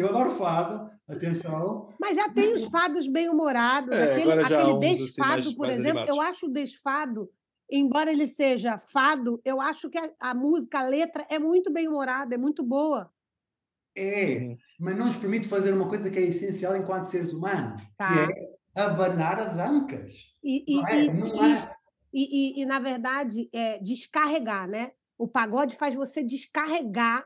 eu adoro fado, atenção. Mas já tem os fados bem-humorados. É, aquele aquele assim, desfado, mais- por mais exemplo, eu animados. acho o desfado, embora ele seja fado, eu acho que a, a música, a letra é muito bem-humorada, é muito boa. É, Uhum. mas não nos permite fazer uma coisa que é essencial enquanto seres humanos, Tá. que é abanar as ancas. E, e, é? e- Não e- é? e- e- e, na verdade, é, descarregar, né? O pagode faz você descarregar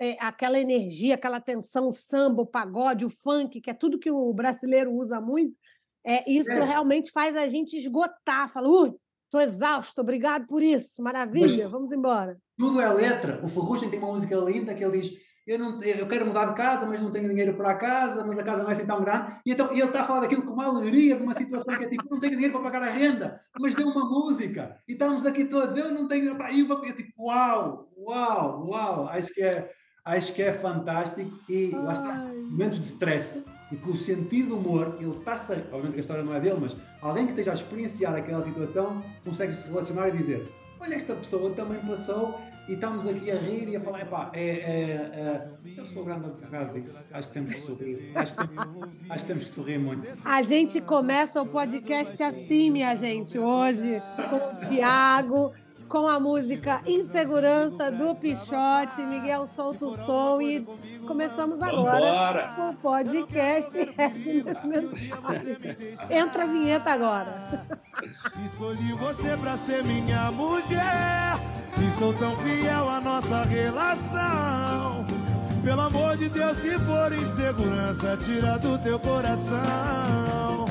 é, aquela energia, aquela tensão, o samba, o pagode, o funk, que é tudo que o brasileiro usa muito. É, isso É. realmente faz a gente esgotar. Fala, ui, estou exausto, obrigado por isso, maravilha, vamos embora. Tudo é letra. O Ferrugem tem uma música linda que ele diz: eu, não, eu quero mudar de casa, mas não tenho dinheiro para a casa, mas a casa não é assim tão grande. E então ele está a falar daquilo com uma alegria, de uma situação que é tipo: não tenho dinheiro para pagar a renda, mas deu uma música. E estamos aqui todos, eu não tenho. E eu tipo: uau, uau, uau. Acho que é, acho que é fantástico. E lá está. Momentos de stress e que o sentido do humor, ele passa, obviamente que a história não é dele, mas alguém que esteja a experienciar aquela situação consegue se relacionar e dizer: Olha, esta pessoa também passou e estamos aqui a rir e a falar: Epá, é, é, é, eu sou grande advogado disso, acho que temos que sorrir, acho que, acho que temos que sorrir muito. A gente começa o podcast assim, minha gente, hoje, com o Tiago, com a música Insegurança do Pichote, Miguel solta o som e começamos agora o podcast Rap nesse mensagem. Entra a vinheta agora. Escolhi você pra ser minha mulher E sou tão fiel à nossa relação Pelo amor de Deus, se for insegurança Tira do teu coração